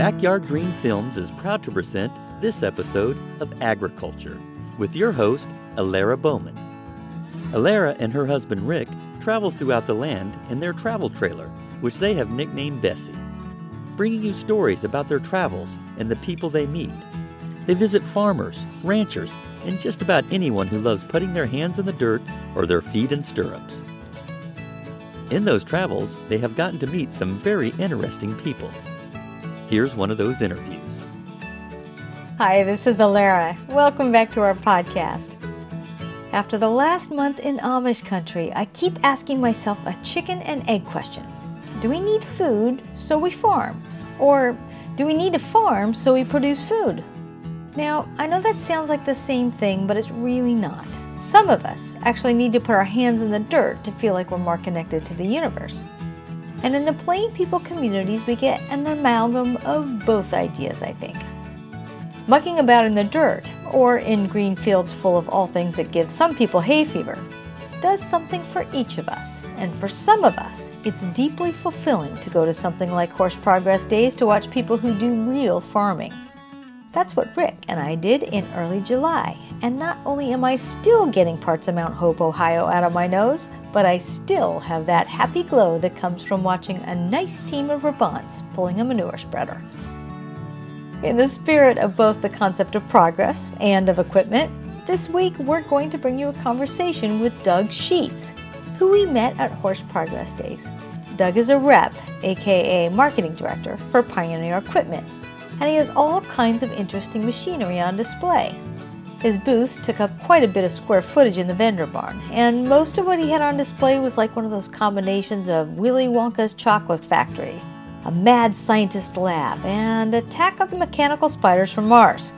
Backyard Green Films is proud to present this episode of Agriculture with your host, Elara Bowman. Elara and her husband Rick travel throughout the land in their travel trailer, which they have nicknamed Bessie, bringing you stories about their travels and the people they meet. They visit farmers, ranchers, and just about anyone who loves putting their hands in the dirt or their feet in stirrups. In those travels, they have gotten to meet some very interesting people. Here's one of those interviews. Hi, this is Elara. Welcome back to our podcast. After the last month in Amish country, I keep asking myself a chicken and egg question. Do we need food, so we farm? Or do we need to farm, so we produce food? Now, I know that sounds like the same thing, but it's really not. Some of us actually need to put our hands in the dirt to feel like we're more connected to the universe. And in the plain people communities, we get an amalgam of both ideas, I think. Mucking about in the dirt, or in green fields full of all things that give some people hay fever, does something for each of us. And for some of us, it's deeply fulfilling to go to something like Horse Progress Days to watch people who do real farming. That's what Rick and I did in early July. And not only am I still getting parts of Mount Hope, Ohio out of my nose, but I still have that happy glow that comes from watching a nice team of Brabants pulling a manure spreader. In the spirit of both the concept of progress and of equipment, this week we're going to bring you a conversation with Doug Scheetz, who we met at Horse Progress Days. Doug is a rep, aka marketing director, for Pioneer Equipment, and he has all kinds of interesting machinery on display. His booth took up quite a bit of square footage in the vendor barn, and most of what he had on display was like one of those combinations of Willy Wonka's chocolate factory, a mad scientist lab, and Attack of the Mechanical Spiders from Mars.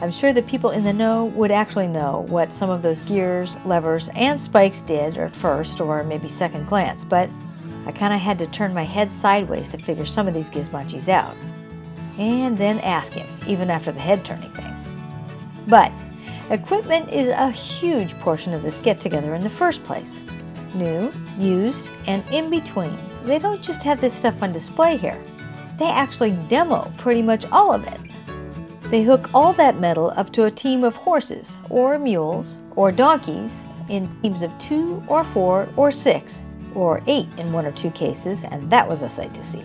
I'm sure the people in the know would actually know what some of those gears, levers, and spikes did at first or maybe second glance, but I kind of had to turn my head sideways to figure some of these gizmachis out. And then ask him, even after the head turning thing. But equipment is a huge portion of this get together in the first place. New, used, and in between. They don't just have this stuff on display here, they actually demo pretty much all of it. They hook all that metal up to a team of horses, or mules, or donkeys in teams of two, or four, or six, or eight in one or two cases, and that was a sight to see.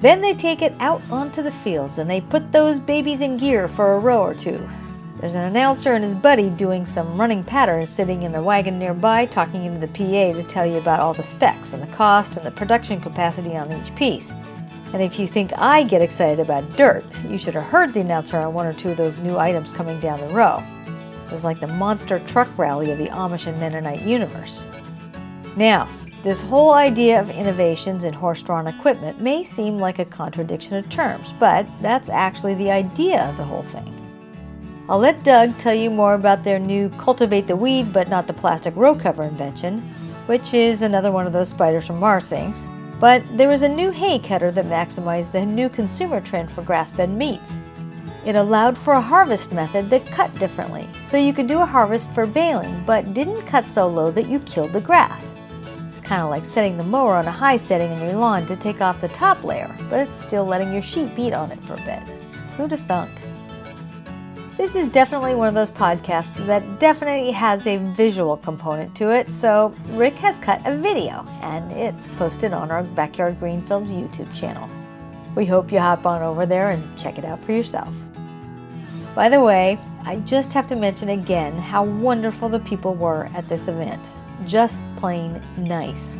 Then they take it out onto the fields and they put those babies in gear for a row or two. There's an announcer and his buddy doing some running patterns sitting in the wagon nearby talking into the PA to tell you about all the specs and the cost and the production capacity on each piece. And if you think I get excited about dirt, you should have heard the announcer on one or two of those new items coming down the row. It was like the monster truck rally of the Amish and Mennonite universe. Now, this whole idea of innovations in horse drawn equipment may seem like a contradiction of terms, but that's actually the idea of the whole thing. I'll let Doug tell you more about their new cultivate the weed but not the plastic row cover invention, which is another one of those spiders from Mars things. But there was a new hay cutter that maximized the new consumer trend for grass fed meats. It allowed for a harvest method that cut differently, so you could do a harvest for baling but didn't cut so low that you killed the grass. Kind of like setting the mower on a high setting in your lawn to take off the top layer, but it's still letting your sheep beat on it for a bit. Who'd have thunk? This is definitely one of those podcasts that definitely has a visual component to it, so Rick has cut a video and it's posted on our Backyard Green Films YouTube channel. We hope you hop on over there and check it out for yourself. By the way, I just have to mention again how wonderful the people were at this event just plain nice.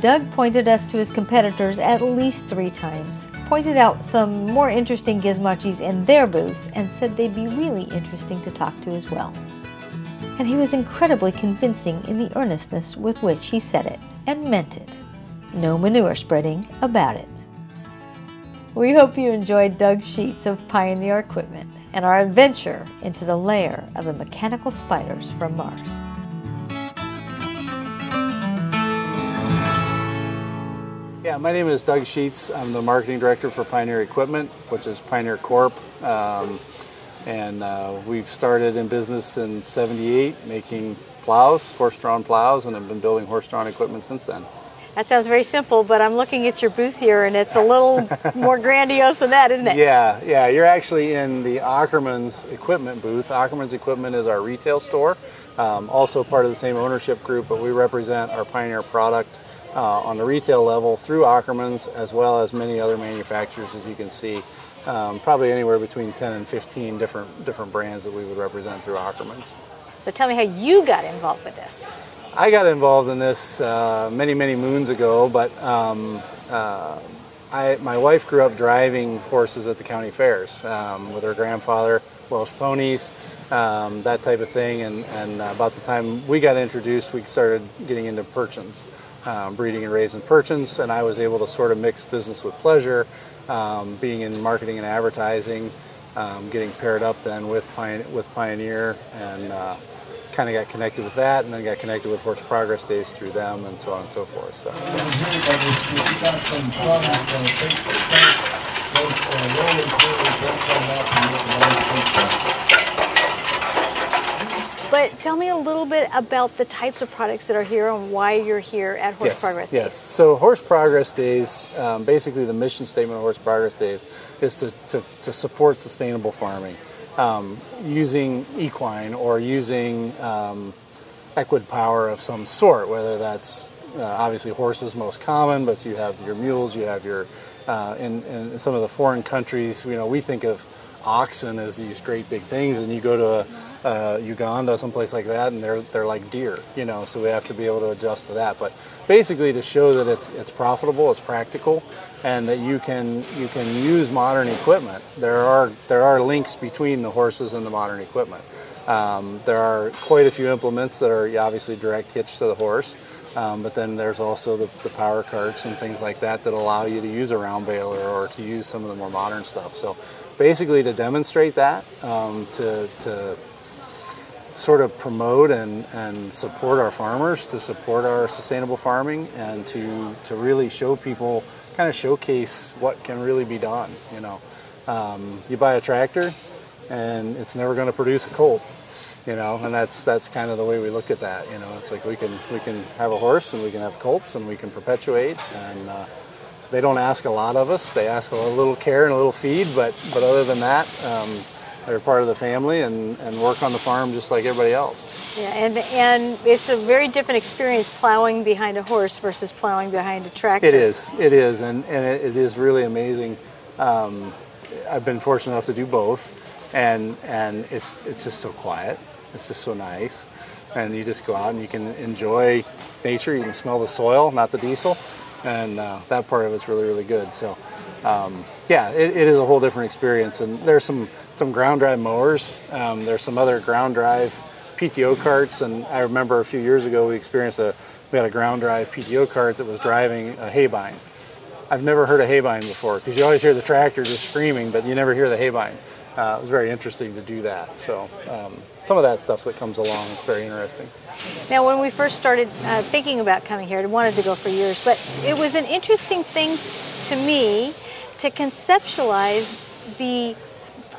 Doug pointed us to his competitors at least three times, pointed out some more interesting gizmachis in their booths, and said they'd be really interesting to talk to as well. And he was incredibly convincing in the earnestness with which he said it and meant it. No manure spreading about it. We hope you enjoyed Doug Scheetz of Pioneer equipment and our adventure into the lair of the mechanical spiders from Mars. Yeah, my name is Doug Scheetz. I'm the marketing director for Pioneer Equipment, which is Pioneer Corp. Um, and uh, we've started in business in 78 making plows, horse-drawn plows, and have been building horse-drawn equipment since then. That sounds very simple, but I'm looking at your booth here and it's a little more grandiose than that, isn't it? Yeah, yeah. You're actually in the Ackerman's equipment booth. Ackerman's equipment is our retail store, um, also part of the same ownership group, but we represent our Pioneer product uh, on the retail level through Ackerman's as well as many other manufacturers, as you can see. Um, probably anywhere between 10 and 15 different different brands that we would represent through Ackerman's. So tell me how you got involved with this. I got involved in this uh, many, many moons ago, but um, uh, I, my wife grew up driving horses at the county fairs um, with her grandfather, Welsh ponies, um, that type of thing. And, and about the time we got introduced, we started getting into Percherons, um, breeding and raising Percherons, and I was able to sort of mix business with pleasure, um, being in marketing and advertising, um, getting paired up then with, with Pioneer and uh, kind of got connected with that, and then got connected with Horse Progress Days through them, and so on and so forth. So. But tell me a little bit about the types of products that are here and why you're here at Horse yes, Progress Days. Yes. So Horse Progress Days, um, basically the mission statement of Horse Progress Days is to, to, to support sustainable farming um, using equine or using um, equid power of some sort, whether that's uh, obviously horses most common, but you have your mules, you have your, uh, in, in some of the foreign countries, you know, we think of oxen as these great big things, and you go to a, uh, Uganda, someplace like that, and they're they're like deer, you know. So we have to be able to adjust to that. But basically, to show that it's it's profitable, it's practical, and that you can you can use modern equipment. There are there are links between the horses and the modern equipment. Um, there are quite a few implements that are obviously direct hitch to the horse, um, but then there's also the, the, power carts and things like that that allow you to use a round baler or to use some of the more modern stuff. So basically, to demonstrate that, um, to, to sort of promote and, and support our farmers, to support our sustainable farming, and to, to really show people kind of showcase what can really be done. You know, um, you buy a tractor, and it's never going to produce a colt. You know, and that's that's kind of the way we look at that. You know, it's like we can we can have a horse and we can have colts and we can perpetuate, and uh, they don't ask a lot of us. They ask a little care and a little feed, but but other than that. Um, they're part of the family and, and work on the farm just like everybody else. Yeah, and and it's a very different experience plowing behind a horse versus plowing behind a tractor. It is, it is, and, and it, it is really amazing. Um, I've been fortunate enough to do both, and and it's it's just so quiet. It's just so nice, and you just go out and you can enjoy nature. You can smell the soil, not the diesel, and uh, that part of it's really really good. So. Um, yeah, it, it is a whole different experience, and there's some some ground drive mowers. Um, there's some other ground drive PTO carts, and I remember a few years ago we experienced a we had a ground drive PTO cart that was driving a haybine. I've never heard a haybine before because you always hear the tractor just screaming, but you never hear the haybine. Uh, it was very interesting to do that. So um, some of that stuff that comes along is very interesting. Now, when we first started uh, thinking about coming here, I wanted to go for years, but it was an interesting thing to me to conceptualize the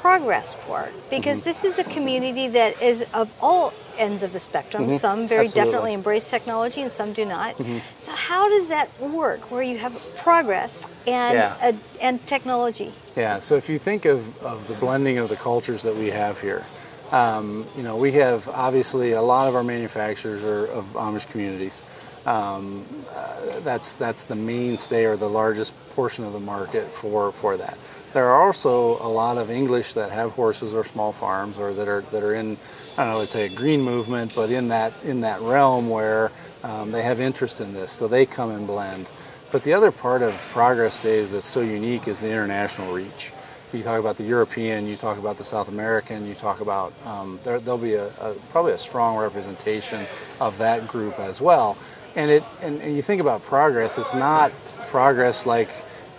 progress part because mm-hmm. this is a community that is of all ends of the spectrum. Mm-hmm. Some very Absolutely. definitely embrace technology and some do not. Mm-hmm. So how does that work where you have progress and yeah. and technology? Yeah, so if you think of, of the blending of the cultures that we have here, um, you know, we have obviously a lot of our manufacturers are of Amish communities. Um, uh, that's that's the mainstay or the largest portion of the market for for that. There are also a lot of English that have horses or small farms or that are that are in I don't know, let's say a green movement, but in that in that realm where um, they have interest in this, so they come and blend. But the other part of Progress Days that's so unique is the international reach. You talk about the European, you talk about the South American, you talk about um, there, will be a, a, probably a strong representation of that group as well. And it and, and you think about progress, it's not progress like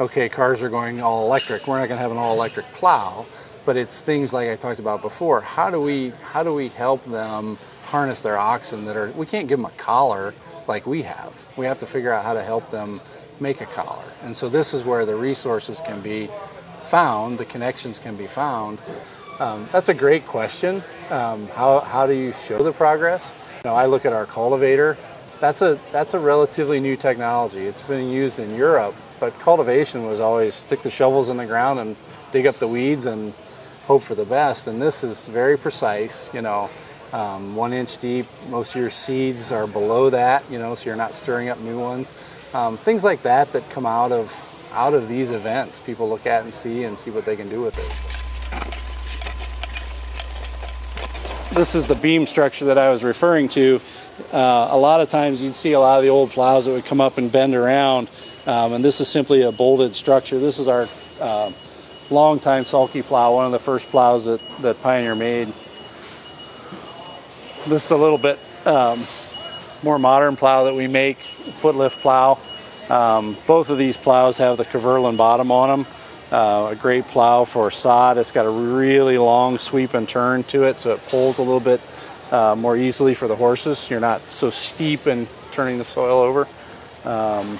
okay, cars are going all electric. We're not going to have an all electric plow, but it's things like I talked about before. How do we how do we help them harness their oxen that are we can't give them a collar like we have. We have to figure out how to help them make a collar. And so this is where the resources can be found, the connections can be found. Um, that's a great question. Um, how, how do you show the progress? You know, I look at our cultivator that's a that's a relatively new technology. It's been used in Europe, but cultivation was always stick the shovels in the ground and dig up the weeds and hope for the best. And this is very precise. You know, um, one inch deep. Most of your seeds are below that. You know, so you're not stirring up new ones. Um, things like that that come out of out of these events, people look at and see and see what they can do with it. This is the beam structure that I was referring to. Uh, a lot of times you'd see a lot of the old plows that would come up and bend around, um, and this is simply a bolted structure. This is our uh, long-time sulky plow, one of the first plows that, that Pioneer made. This is a little bit um, more modern plow that we make, foot lift plow. Um, both of these plows have the Kverlin bottom on them. Uh, a great plow for sod. It's got a really long sweep and turn to it, so it pulls a little bit uh, more easily for the horses. You're not so steep in turning the soil over. Um,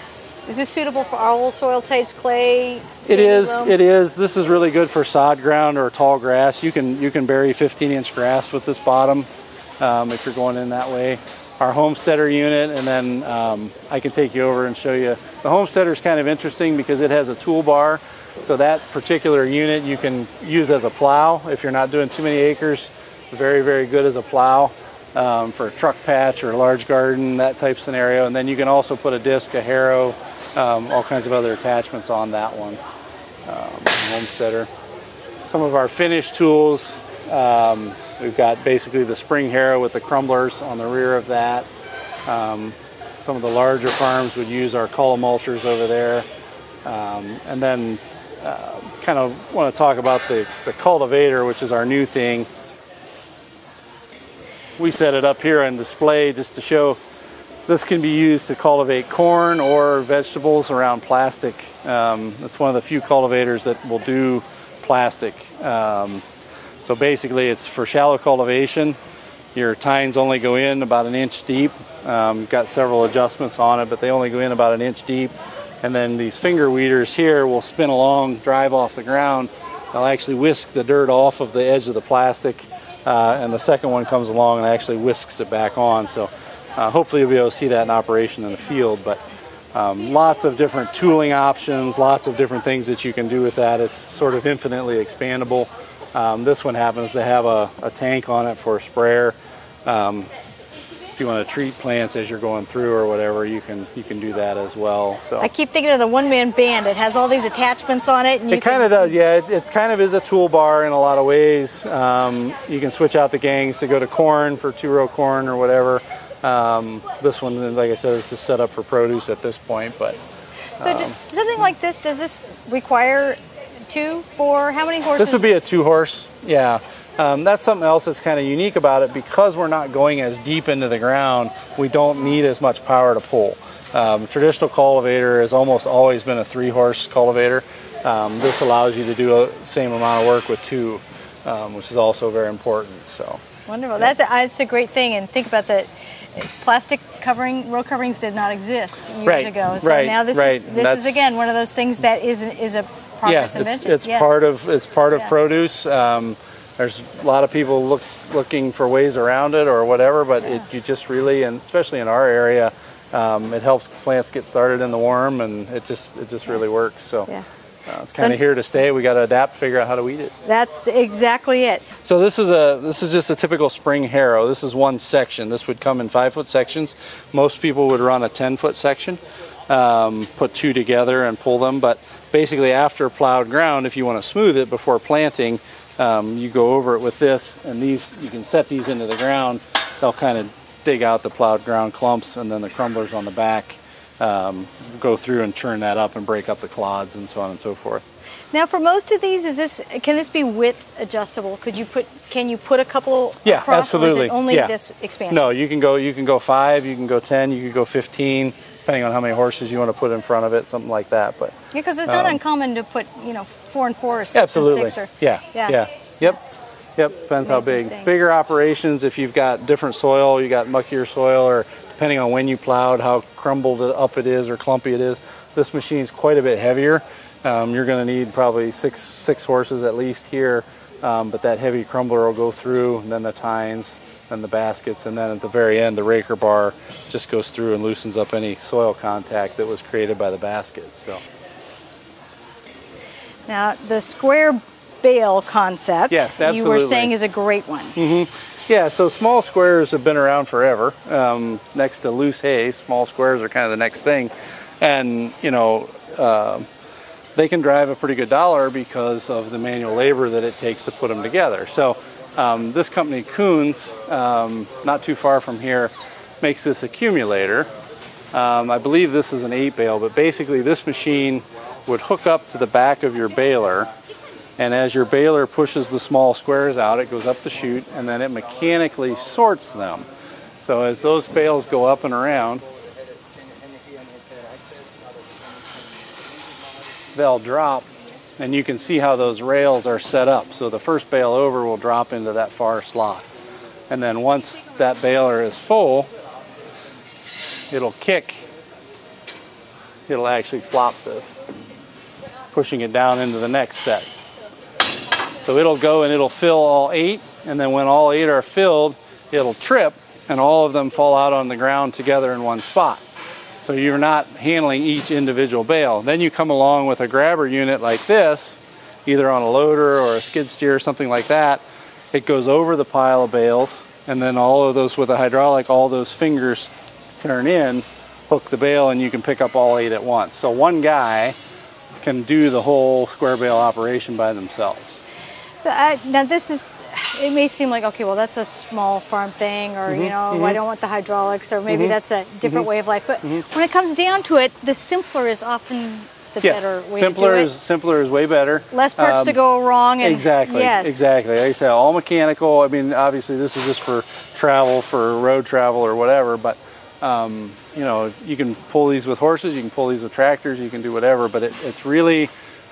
is this suitable for all soil types, clay? It is. Loam? It is. This is really good for sod ground or tall grass. You can you can bury 15 inch grass with this bottom um, if you're going in that way. Our homesteader unit, and then um, I can take you over and show you. The homesteader is kind of interesting because it has a toolbar. So that particular unit you can use as a plow if you're not doing too many acres. Very very good as a plow um, for a truck patch or a large garden, that type scenario. And then you can also put a disc, a harrow, um, all kinds of other attachments on that one. Um, homesteader. Some of our finished tools, um, we've got basically the spring harrow with the crumblers on the rear of that. Um, some of the larger farms would use our column mulchers over there. And then uh, kind of want to talk about the, the cultivator, which is our new thing we set it up here on display just to show this can be used to cultivate corn or vegetables around plastic. Um, it's one of the few cultivators that will do plastic. Um, so basically it's for shallow cultivation. Your tines only go in about an inch deep. Um, got several adjustments on it, but they only go in about an inch deep. And then these finger weeders here will spin along, drive off the ground. They'll actually whisk the dirt off of the edge of the plastic uh, and the second one comes along and actually whisks it back on. So uh, hopefully you'll be able to see that in operation in the field. But um, lots of different tooling options, lots of different things that you can do with that. It's sort of infinitely expandable. Um, this one happens to have a, a, tank on it for a sprayer. Um, if you want to treat plants as you're going through or whatever, you can you can do that as well. So I keep thinking of the one man band. It has all these attachments on it. it kind of does, yeah. It, it, kind of is a toolbar in a lot of ways. Um, you can switch out the gangs to go to corn for two row corn or whatever. Um, this one, like I said, is just set up for produce at this point. But so um, something like this, does this require two, four? How many horses? This would be a two horse. Yeah. Um, that's something else that's kind of unique about it because we're not going as deep into the ground. We don't need as much power to pull. Um, traditional cultivator has almost always been a three-horse cultivator. Um, this allows you to do the same amount of work with two, um, which is also very important. So wonderful. That's a, that's a great thing. And think about that. Plastic covering, row coverings did not exist years right, ago. So right, now this right. is this is again one of those things that is is a progress yeah, invention. It's, it's yes. part of it's part of yeah. produce. Um, there's a lot of people look, looking for ways around it or whatever, but yeah. it, you just really, and especially in our area, um, it helps plants get started in the warm, and it just it just really works. So. Yeah. Uh, it's kind of so, here to stay. We got to adapt, figure out how to weed it. That's exactly it. So this is a this is just a typical spring harrow. This is one section. This would come in five foot sections. Most people would run a ten foot section, um, put two together and pull them. But basically, after plowed ground, if you want to smooth it before planting, um, you go over it with this and these you can set these into the ground. They'll kind of dig out the plowed ground clumps and then the crumblers on the back um, go through and churn that up and break up the clods and so on and so forth. Now for most of these is this can this be width adjustable? Could you put can you put a couple yeah across, absolutely. only yeah. this expansion? No you can go you can go five you can go ten you can go 15 depending on how many horses you want to put in front of it, something like that. But yeah, because it's not um, uncommon to put you know four and four or six absolutely. and six or yeah, yeah, yeah, yep. Yep, depends Amazing how big. Thing. Bigger operations, if you've got different soil, you got muckier soil, or depending on when you plowed, how crumbled up it is or clumpy it is, this machine's quite a bit heavier. Um, you're going to need probably six six horses at least here, um, but that heavy crumbler will go through, and then the tines, than the baskets. And then at the very end, the raker bar just goes through and loosens up any soil contact that was created by the basket. So. Now, the square bale concept Yes, you were saying is a great one. Yeah, so small squares have been around forever. Um, next to loose hay, small squares are kind of the next thing. And, you know, um they can drive a pretty good dollar because of the manual labor that it takes to put them together. So, um, this company, Coons, um, not too far from here, makes this accumulator. Um, I believe this is an eight bale, but basically, this machine would hook up to the back of your baler and as your baler pushes the small squares out, it goes up the chute and then it mechanically sorts them. So as those bales go up and around, they'll drop and you can see how those rails are set up. So the first bale over will drop into that far slot. And then once that baler is full, it'll kick. It'll actually flop this, pushing it down into the next set. So it'll go and it'll fill all eight, and then when all eight are filled, it'll trip, and all of them fall out on the ground together in one spot. So you're not handling each individual bale. Then you come along with a grabber unit like this, either on a loader or a skid steer or something like that. It goes over the pile of bales, and then all of those with a hydraulic, all those fingers turn in, hook the bale, and you can pick up all eight at once. So one guy can do the whole square bale operation by themselves. So uh, now this is, it may seem like okay, well that's a small farm thing, or Mm-hmm, you know I don't want the hydraulics, or maybe that's a different way of life. But when it comes down to it, the simpler is often the Yes, better way simpler to do it. is simpler is way better. Less parts to Um, go wrong. And, Exactly. Yes. Exactly. Like I said, all mechanical. I mean, obviously, this is just for travel, for road travel or whatever. But um, you know, you can pull these with horses. You can pull these with tractors. You can do whatever. But it, it's really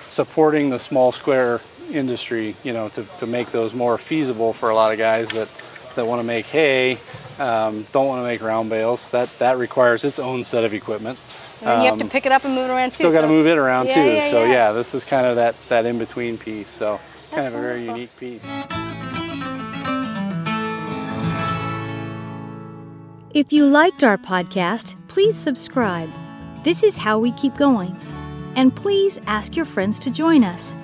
supporting the small square industry. You know, to, to make those more feasible for a lot of guys that that want to make hay. Um, don't want to make round bales. That that requires its own set of equipment. And then you have to Um, pick it up and move it around too. Still got to so- move it around Yeah, too. yeah, so yeah. yeah. this is kind of that that in between piece. So kind That's of a very unique piece. If you liked our podcast, please subscribe. This is how we keep going. And please ask your friends to join us.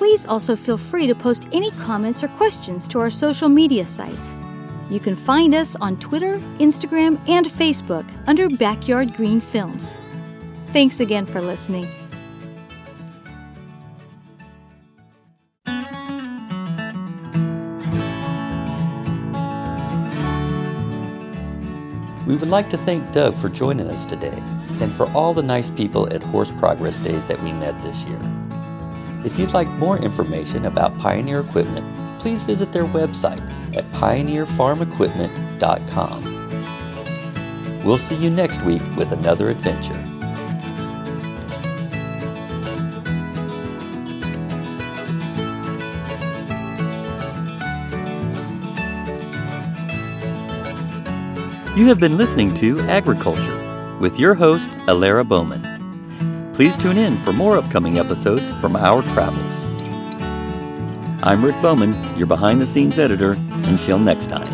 Please also feel free to post any comments or questions to our social media sites. You can find us on Twitter, Instagram, and Facebook under Backyard Green Films. Thanks again for listening. We would like to thank Doug for joining us today and for all the nice people at Horse Progress Days that we met this year. If you'd like more information about Pioneer Equipment, please visit their website at pioneerfarmequipment.com. We'll see you next week with another adventure. You have been listening to Agriculture with your host, Elara Bowman. Please tune in for more upcoming episodes from our travels. I'm Rick Bowman, your behind the scenes editor. Until next time.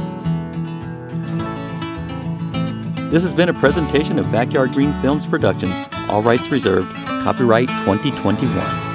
This has been a presentation of Backyard Green Films Productions, all rights reserved, copyright 2021.